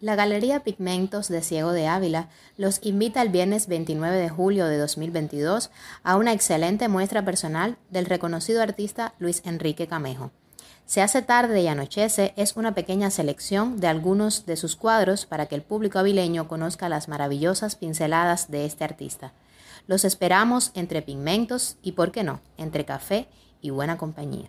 La Galería Pigmentos de Ciego de Ávila los invita el viernes 29 de julio de 2022 a una excelente muestra personal del reconocido artista Luis Enrique Camejo. Se hace tarde y anochece es una pequeña selección de algunos de sus cuadros para que el público avileño conozca las maravillosas pinceladas de este artista. Los esperamos entre pigmentos y, por qué no, entre café y buena compañía.